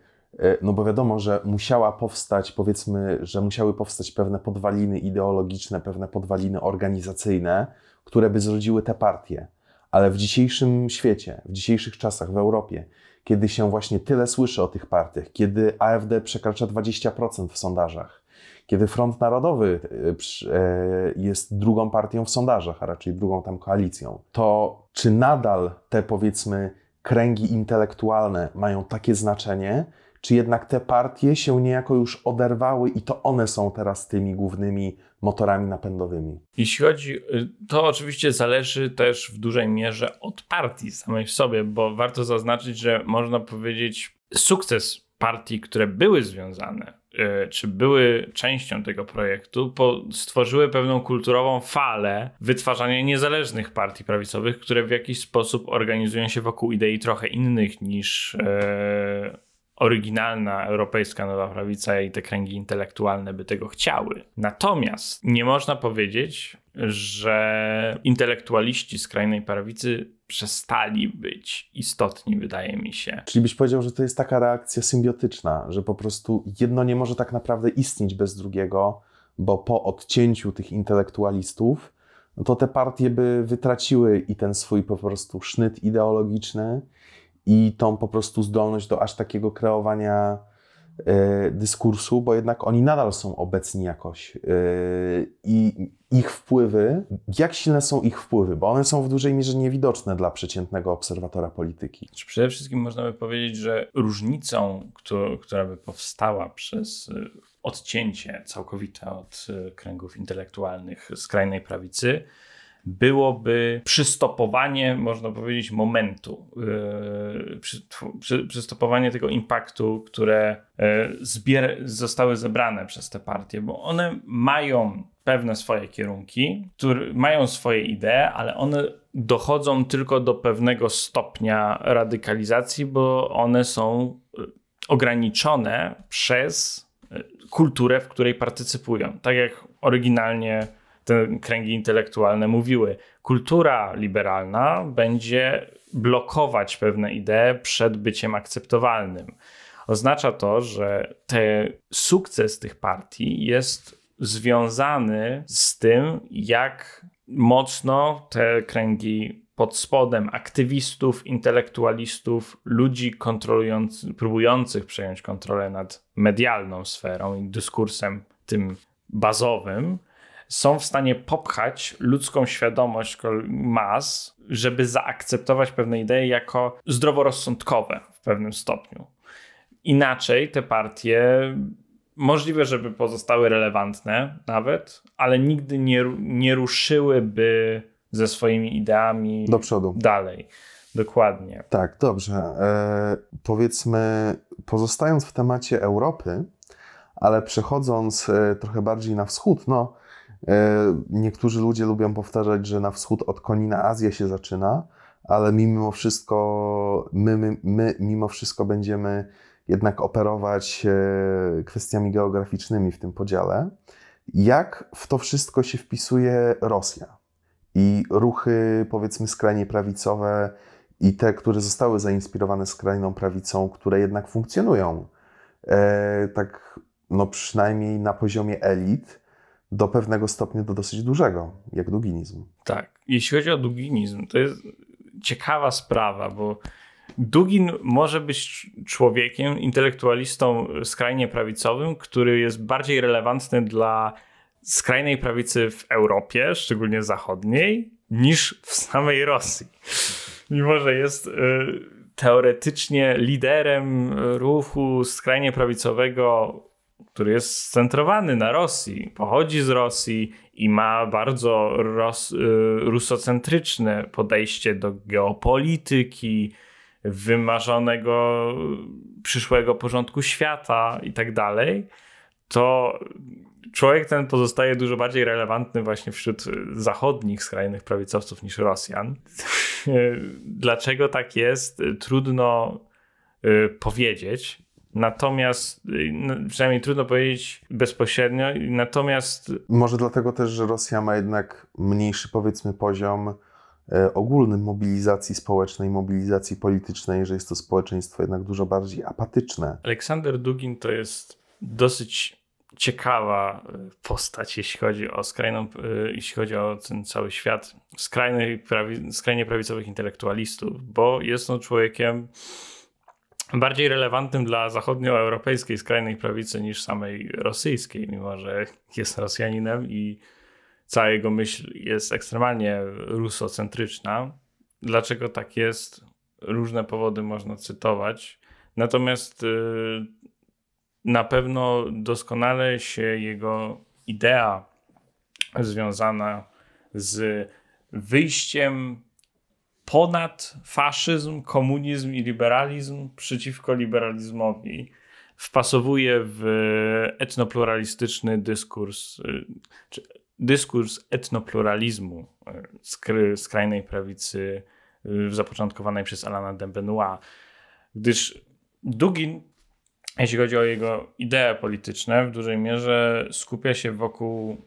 no bo wiadomo, że musiała powstać, powiedzmy, że musiały powstać pewne podwaliny ideologiczne, pewne podwaliny organizacyjne, które by zrodziły te partie. Ale w dzisiejszym świecie, w dzisiejszych czasach w Europie, kiedy się właśnie tyle słyszy o tych partiach, kiedy AfD przekracza 20% w sondażach, kiedy Front Narodowy e, e, jest drugą partią w sondażach, a raczej drugą tam koalicją, to czy nadal te powiedzmy kręgi intelektualne mają takie znaczenie, czy jednak te partie się niejako już oderwały i to one są teraz tymi głównymi motorami napędowymi?
Jeśli chodzi, y, to oczywiście zależy też w dużej mierze od partii samej w sobie, bo warto zaznaczyć, że można powiedzieć, sukces partii, które były związane, y, czy były częścią tego projektu, stworzyły pewną kulturową falę wytwarzania niezależnych partii prawicowych, które w jakiś sposób organizują się wokół idei trochę innych niż e, oryginalna europejska nowa prawica i te kręgi intelektualne by tego chciały. Natomiast nie można powiedzieć, że intelektualiści skrajnej prawicy przestali być istotni, wydaje mi się.
Czyli byś powiedział, że to jest taka reakcja symbiotyczna, że po prostu jedno nie może tak naprawdę istnieć bez drugiego, bo po odcięciu tych intelektualistów, no to te partie by wytraciły i ten swój po prostu sznyt ideologiczny, i tą po prostu zdolność do aż takiego kreowania e, dyskursu, bo jednak oni nadal są obecni jakoś. E, I ich wpływy, jak silne są ich wpływy, bo one są w dużej mierze niewidoczne dla przeciętnego obserwatora polityki.
Przede wszystkim można by powiedzieć, że różnicą, która by powstała przez e, odcięcie całkowite od kręgów intelektualnych skrajnej prawicy, byłoby przystopowanie, można powiedzieć, momentu, yy, przy, przy, przystopowanie tego impaktu, które yy, zostały zebrane przez te partie, bo one mają pewne swoje kierunki, które mają swoje idee, ale one dochodzą tylko do pewnego stopnia radykalizacji, bo one są yy, ograniczone przez kulturę, w której partycypują. Tak jak oryginalnie te kręgi intelektualne mówiły. Kultura liberalna będzie blokować pewne idee przed byciem akceptowalnym. Oznacza to, że te, sukces tych partii jest związany z tym, jak mocno te kręgi pod spodem aktywistów, intelektualistów, ludzi próbujących przejąć kontrolę nad medialną sferą i dyskursem tym bazowym, są w stanie popchać ludzką świadomość mas, żeby zaakceptować pewne idee jako zdroworozsądkowe w pewnym stopniu. Inaczej te partie możliwe, żeby pozostały relevantne nawet, ale nigdy nie, nie ruszyłyby ze swoimi ideami
do przodu.
Dalej. Dokładnie.
Tak, dobrze. E, powiedzmy, pozostając w temacie Europy, ale przechodząc e, trochę bardziej na wschód, no niektórzy ludzie lubią powtarzać, że na wschód od konina Azja się zaczyna, ale mimo wszystko, my, my, my mimo wszystko będziemy jednak operować e, kwestiami geograficznymi w tym podziale. Jak w to wszystko się wpisuje Rosja i ruchy, powiedzmy, skrajnie prawicowe i te, które zostały zainspirowane skrajną prawicą, które jednak funkcjonują, e, tak no przynajmniej na poziomie elit, do pewnego stopnia do dosyć dużego, jak duginizm.
Tak. Jeśli chodzi o duginizm, to jest ciekawa sprawa, bo Dugin może być człowiekiem, intelektualistą skrajnie prawicowym, który jest bardziej relevantny dla skrajnej prawicy w Europie, szczególnie zachodniej, niż w samej Rosji. Mimo, że jest y, teoretycznie liderem ruchu skrajnie prawicowego który jest scentrowany na Rosji, pochodzi z Rosji i ma bardzo ros, y, rusocentryczne podejście do geopolityki, wymarzonego przyszłego porządku świata i tak dalej, to człowiek ten pozostaje dużo bardziej relevantny właśnie wśród zachodnich skrajnych prawicowców niż Rosjan. Dlaczego tak jest, trudno y, powiedzieć. Natomiast, y, przynajmniej trudno powiedzieć bezpośrednio, natomiast.
Może dlatego też, że Rosja ma jednak mniejszy, powiedzmy, poziom e, ogólny mobilizacji społecznej, mobilizacji politycznej, że jest to społeczeństwo jednak dużo bardziej apatyczne.
Aleksander Dugin to jest dosyć ciekawa e, postać, jeśli chodzi o skrajną, e, jeśli chodzi o ten cały świat skrajnych, prawi, skrajnie prawicowych intelektualistów, bo jest on człowiekiem bardziej relevantnym dla zachodnioeuropejskiej skrajnej prawicy niż samej rosyjskiej, mimo że jest Rosjaninem i cała jego myśl jest ekstremalnie rusocentryczna. Dlaczego tak jest? Różne powody można cytować. Natomiast y, na pewno doskonale się jego idea związana z wyjściem ponad faszyzm, komunizm i liberalizm przeciwko liberalizmowi wpasowuje w etnopluralistyczny dyskurs, czy dyskurs etnopluralizmu skrajnej prawicy zapoczątkowanej przez Alana de Benoit. Gdyż Dugin, jeśli chodzi o jego idee polityczne, w dużej mierze skupia się wokół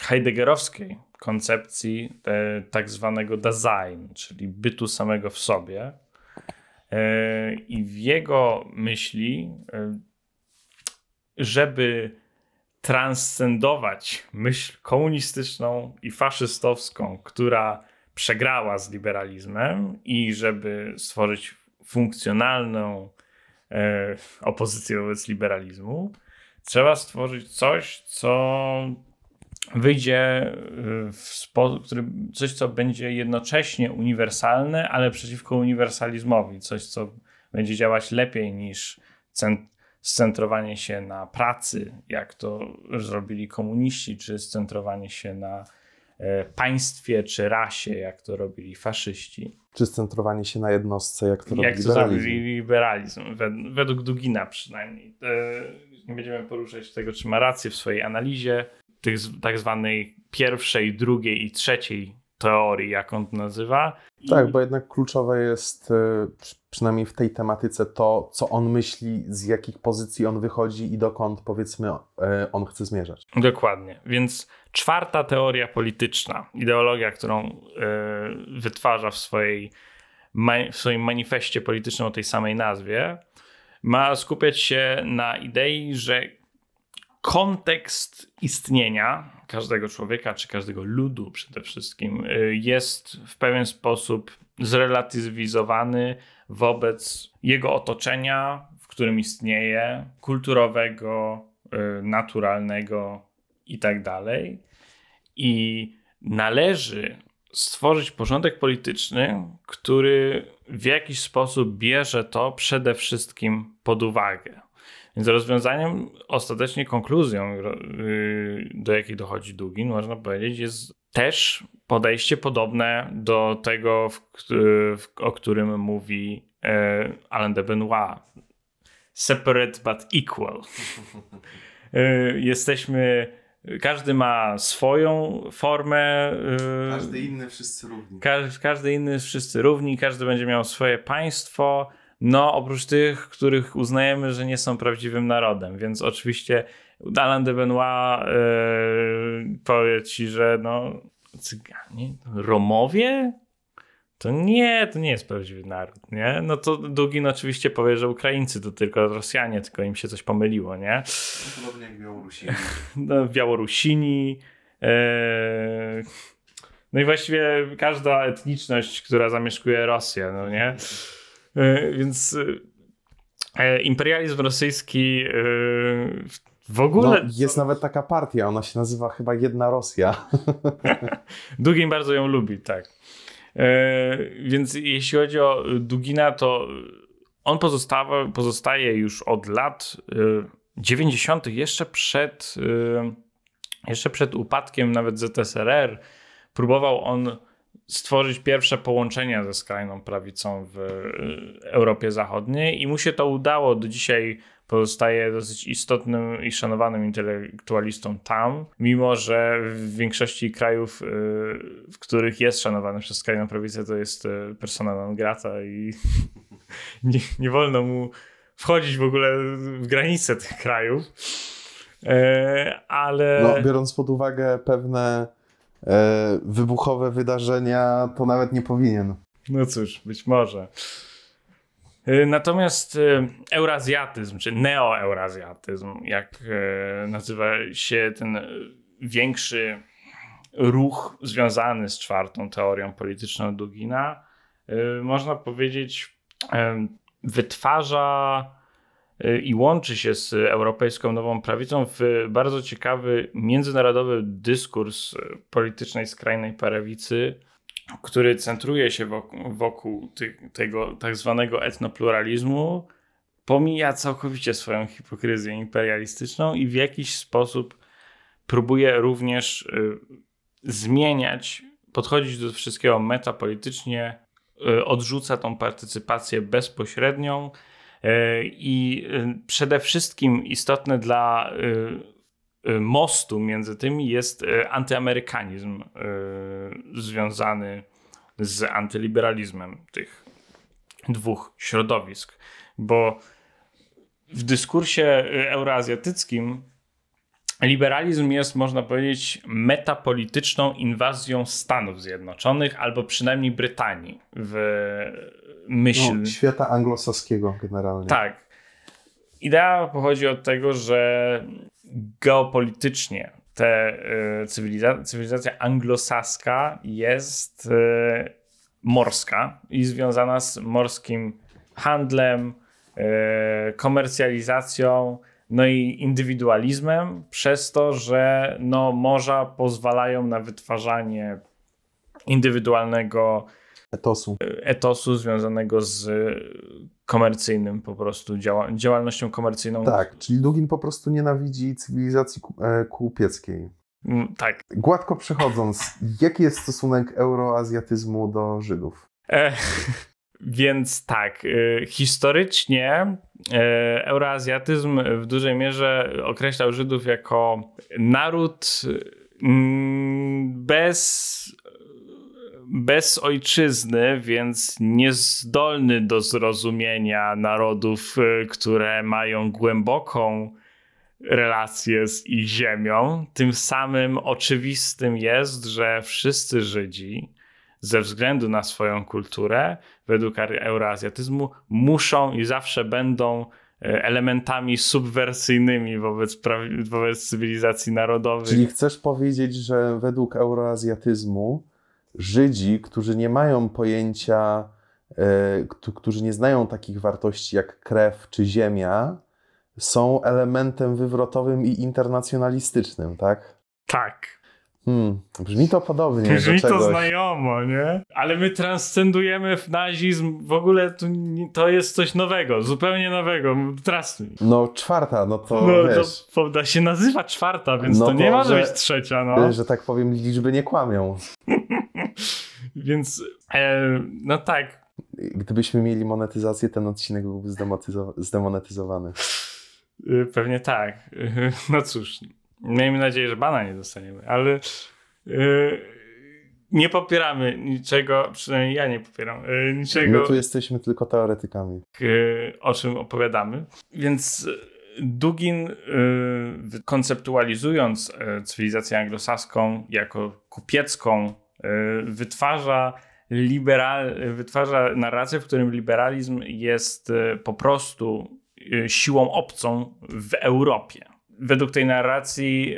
heideggerowskiej koncepcji e, tak zwanego Dasein, czyli bytu samego w sobie. E, I w jego myśli, e, żeby transcendować myśl komunistyczną i faszystowską, która przegrała z liberalizmem, i żeby stworzyć funkcjonalną opozycję wobec liberalizmu, trzeba stworzyć coś, co wyjdzie y, w sposób, który, coś, co będzie jednocześnie uniwersalne, ale przeciwko uniwersalizmowi. Coś, co będzie działać lepiej niż scentrowanie się na pracy, jak to zrobili komuniści, czy scentrowanie się na e, państwie czy rasie, jak to robili faszyści.
Czy scentrowanie się na jednostce, jak to jak
robi liberalizm. liberalizm. Według Dugina przynajmniej. E, nie będziemy poruszać tego, czy ma rację w swojej analizie tych tak zwanej pierwszej, drugiej i trzeciej teorii, jak on to nazywa.
I... Tak, bo jednak kluczowe jest e, przynajmniej w tej tematyce to, co on myśli, z jakich pozycji on wychodzi i dokąd, powiedzmy, e, on chce zmierzać.
Dokładnie. Więc czwarta teoria polityczna, ideologia, którą e, wytwarza w, swojej, w swoim manifestie politycznym o tej samej nazwie, ma skupiać się na idei, że kontekst istnienia każdego człowieka, czy każdego ludu przede wszystkim, y, jest w pewien sposób zrelatywizowany wobec jego otoczenia, w którym istnieje, kulturowego, y, naturalnego itd. Tak I należy stworzyć porządek polityczny, który w jakiś sposób bierze to przede wszystkim pod uwagę. Więc rozwiązaniem, ostatecznie konkluzją, y, do jakiej dochodzi Dugin, można powiedzieć, jest też podejście podobne do tego, o którym mówi e, Alain de Benoit. Separate but equal. E, jesteśmy każdy ma swoją formę.
Y, każdy inny, wszyscy równi.
każdy inny, wszyscy równi, każdy będzie miał swoje państwo, no, oprócz tych, których uznajemy, że nie są prawdziwym narodem, więc oczywiście Alain de Benoit yy, powie ci, że no, Cyganie, Romowie? To nie, to nie jest prawdziwy naród, nie? No to Dugin oczywiście powie, że Ukraińcy to tylko Rosjanie, tylko im się coś pomyliło, nie?
Podobnie jak Białorusini.
No, Białorusini. Yy... No i właściwie każda etniczność, która zamieszkuje Rosję, no nie? E, więc e, e, imperializm rosyjski w ogóle.
No, jest nawet taka partia, ona się nazywa chyba Jedna Rosja.
Dugin bardzo ją lubi, tak. Więc jeśli chodzi o Dugina, to on pozostaje, pozostaje już od lat 90., jeszcze przed, jeszcze przed upadkiem nawet ZSRR. Próbował on stworzyć pierwsze połączenia ze skrajną prawicą w y, Europie Zachodniej i mu się to udało. Do dzisiaj pozostaje dosyć istotnym i szanowanym intelektualistą tam, mimo że w większości krajów, y, w których jest szanowany przez skrajną prawicę, to jest y, persona non grata i nie, nie wolno mu wchodzić w ogóle w granice tych krajów. E, ale.
No, biorąc pod uwagę pewne wybuchowe wydarzenia, to nawet nie powinien.
No cóż, być może. E, natomiast e, eurazjatyzm, czy neoeurazjatyzm, jak e, nazywa się ten większy ruch związany z czwartą teorią polityczną Dugina, można powiedzieć, wytwarza i łączy się z europejską nową prawicą w bardzo ciekawy międzynarodowy dyskurs politycznej skrajnej prawicy, który centruje się wokół, wokół tego tak zwanego etnopluralizmu, pomija całkowicie swoją hipokryzję imperialistyczną i w jakiś sposób próbuje również y, zmieniać, podchodzić do wszystkiego metapolitycznie, y, odrzuca tą partycypację bezpośrednią y, i y, przede wszystkim istotne dla y, Y, mostu między tymi jest antyamerykanizm związany z antyliberalizmem tych dwóch środowisk, bo w dyskursie euroazjatyckim liberalizm jest, można powiedzieć, metapolityczną inwazją Stanów Zjednoczonych albo przynajmniej Brytanii w myśl.
No, świata anglosaskiego generalnie.
Tak. Idea pochodzi od tego, że geopolitycznie te y, cywiliza cywilizacja anglosaska jest y, morska i związana z morskim handlem, y, komercjalizacją, no i indywidualizmem, przez to, że no, morza pozwalają na wytwarzanie indywidualnego
etosu,
etosu związanego z komercyjnym po prostu, działa, działalnością komercyjną.
Tak, czyli Dugin po prostu nienawidzi cywilizacji e, kupieckiej.
Mm, tak.
Gładko przechodząc, jaki jest stosunek euroazjatyzmu do Żydów? E,
więc tak, e, historycznie e, euroazjatyzm w dużej mierze określał Żydów jako naród mm, bez bez ojczyzny, więc niezdolny do zrozumienia narodów, y, które mają głęboką relację z ich ziemią. Tym samym oczywistym jest, że wszyscy Żydzi, ze względu na swoją kulturę, według euroazjatyzmu, muszą i zawsze będą y, elementami subwersyjnymi wobec, wobec cywilizacji narodowych.
Czyli chcesz powiedzieć, że według euroazjatyzmu Żydzi, którzy nie mają pojęcia, e, którzy nie znają takich wartości jak krew czy ziemia, są elementem wywrotowym i internacjonalistycznym, tak?
Tak.
Hmm, brzmi to podobnie.
Brzmi to znajomo, nie? Ale my transcendujemy w nazizm, w ogóle to, to jest coś nowego, zupełnie nowego. Teraz...
No czwarta, no to
no,
wiesz.
To, się nazywa czwarta, więc no to, nie może że, być trzecia, no.
Że tak powiem, liczby nie kłamią.
Więc, e, no tak.
Gdybyśmy mieli monetyzację, ten odcinek byłby zdemonetyzowany.
Y, pewnie tak. No cóż, Miejmy nadzieję, że bana nie dostaniemy, ale yy, nie popieramy niczego, przynajmniej ja nie popieram yy, niczego.
My tu jesteśmy tylko teoretykami.
O czym opowiadamy. Więc Dugin, konceptualizując cywilizację anglosaską jako kupiecką, wytwarza liberal, wytwarza narrację, w którym liberalizm jest po prostu siłą obcą w Europie. Według tej narracji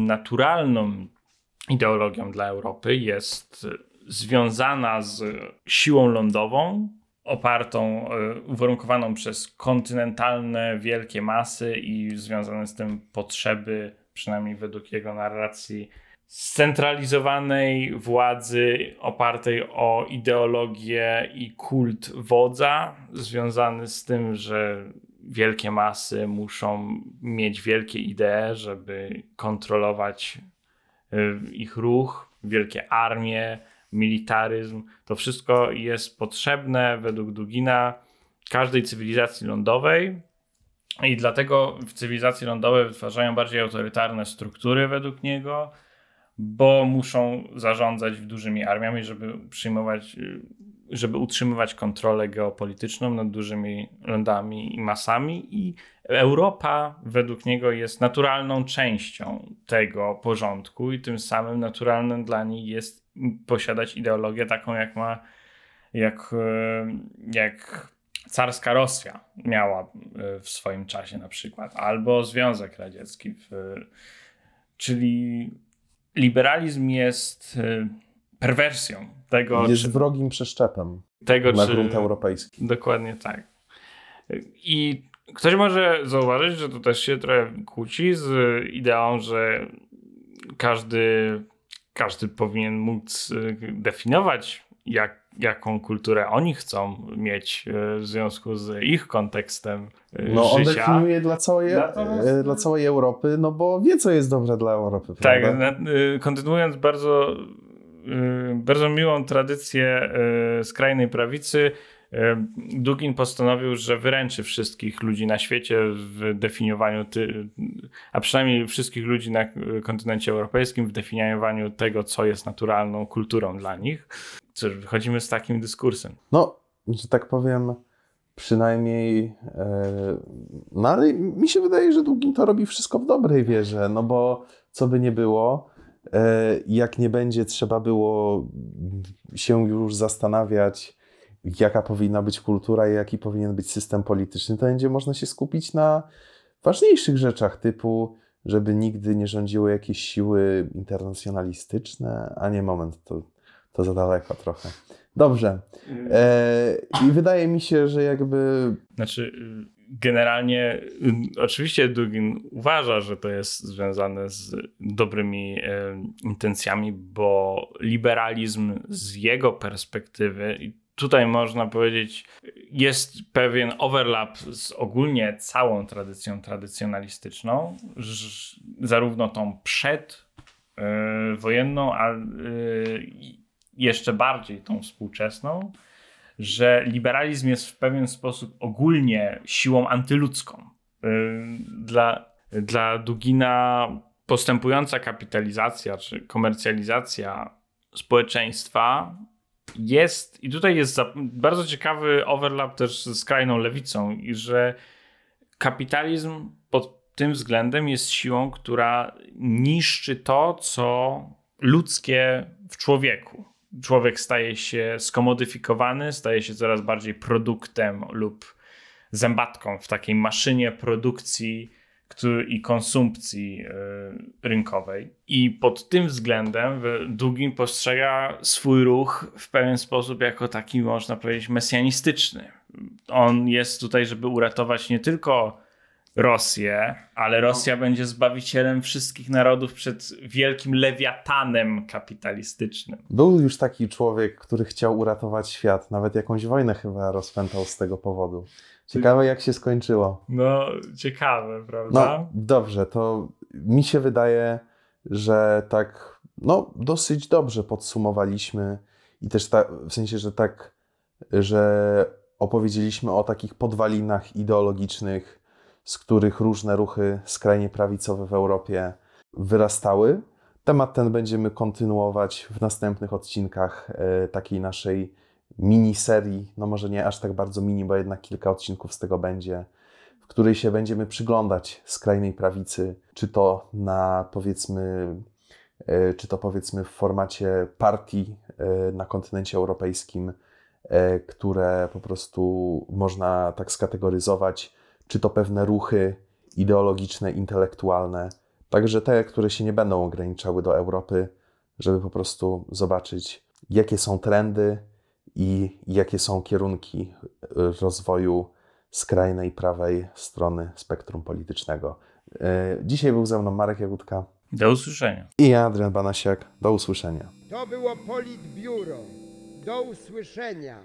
naturalną ideologią dla Europy jest związana z siłą lądową, opartą, uwarunkowaną przez kontynentalne wielkie masy i związane z tym potrzeby, przynajmniej według jego narracji, scentralizowanej władzy opartej o ideologię i kult wodza, związany z tym, że wielkie masy muszą mieć wielkie idee, żeby kontrolować y, ich ruch, wielkie armie, militaryzm. To wszystko jest potrzebne według Dugina każdej cywilizacji lądowej. I dlatego w cywilizacji lądowej wytwarzają bardziej autorytarne struktury według niego, bo muszą zarządzać dużymi armiami, żeby przyjmować, żeby utrzymywać kontrolę geopolityczną nad dużymi lądami i masami. I Europa według niego jest naturalną częścią tego porządku, i tym samym naturalnym dla niej jest posiadać ideologię taką, jak ma, jak, jak carska Rosja miała w swoim czasie na przykład, albo Związek Radziecki. W, czyli liberalizm jest y, perwersją tego.
Jest
czy,
wrogim przeszczepem
tego,
na
czy,
grunt europejski.
Dokładnie tak. I ktoś może zauważyć, że to też się trochę kłóci z ideą, że każdy, każdy powinien móc y, definiować, jak, jaką kulturę oni chcą mieć y, w związku z ich kontekstem
no, on
życia.
definiuje dla całej,
Natomiast-
dla całej Europy, no bo wie, co jest dobre dla Europy.
Tak,
prawda?
kontynuując bardzo, bardzo miłą tradycję skrajnej prawicy, Dugin postanowił, że wyręczy wszystkich ludzi na świecie w definiowaniu, ty, a przynajmniej wszystkich ludzi na kontynencie europejskim w definiowaniu tego, co jest naturalną kulturą dla nich. Cóż, wychodzimy z takim dyskursem.
No, że tak powiem, przynajmniej. E, no ale mi się wydaje, że Dugin to robi wszystko w dobrej wierze, no bo co by nie było, e, jak nie będzie trzeba było się już zastanawiać, jaka powinna być kultura i jaki powinien być system polityczny, to będzie można się skupić na ważniejszych rzeczach, typu, żeby nigdy nie rządziły jakieś siły internacjonalistyczne, a nie moment, to, to za daleko trochę. Dobrze. E, I wydaje mi się, że jakby
Znaczy, generalnie, y, oczywiście Dugin uważa, że to jest związane z dobrymi e, intencjami, bo liberalizm z jego perspektywy, i tutaj można powiedzieć, jest pewien overlap z ogólnie całą tradycją tradycjonalistyczną, zarówno tą przed e, a e, jeszcze bardziej tą współczesną że liberalizm jest w pewien sposób ogólnie siłą antyludzką. Yy, Dla, dla Dugina postępująca kapitalizacja czy komercjalizacja społeczeństwa jest, i tutaj jest bardzo ciekawy overlap też ze skrajną lewicą, i że kapitalizm pod tym względem jest siłą, która niszczy to, co ludzkie w człowieku. Człowiek staje się skomodyfikowany, staje się coraz bardziej produktem lub zębatką w takiej maszynie produkcji i konsumpcji y, rynkowej. I pod tym względem Dugin postrzega swój ruch w pewien sposób jako taki, można powiedzieć, mesjanistyczny. On jest tutaj, żeby uratować nie tylko Rosję, ale Rosja będzie zbawicielem wszystkich narodów przed wielkim lewiatanem kapitalistycznym.
był już taki człowiek, który chciał uratować świat. Nawet jakąś wojnę chyba rozpętał z tego powodu. Ciekawe, jak się skończyło.
No, ciekawe,
No
prawda?
dobrze, to mi się wydaje, że tak, no dosyć dobrze podsumowaliśmy i też ta, w sensie, że tak, że opowiedzieliśmy o takich podwalinach ideologicznych, z których różne ruchy skrajnie prawicowe w Europie wyrastały. Temat ten będziemy kontynuować w następnych odcinkach e, takiej naszej miniserii, no może nie aż tak bardzo mini, bo jednak kilka odcinków z tego będzie, w której się będziemy przyglądać skrajnej prawicy, czy to na powiedzmy, e, czy to powiedzmy w formacie partii e, na kontynencie europejskim, e, które po prostu można tak skategoryzować, czy to pewne ruchy ideologiczne, intelektualne, także te, które się nie będą ograniczały do Europy, żeby po prostu zobaczyć, jakie są trendy i jakie są kierunki y, rozwoju skrajnej prawej strony spektrum politycznego. Y, Dzisiaj był ze mną Marek Jagódka
Do usłyszenia.
i ja, Adrian Banasiak. Do usłyszenia.
To było Politbiuro. Do usłyszenia.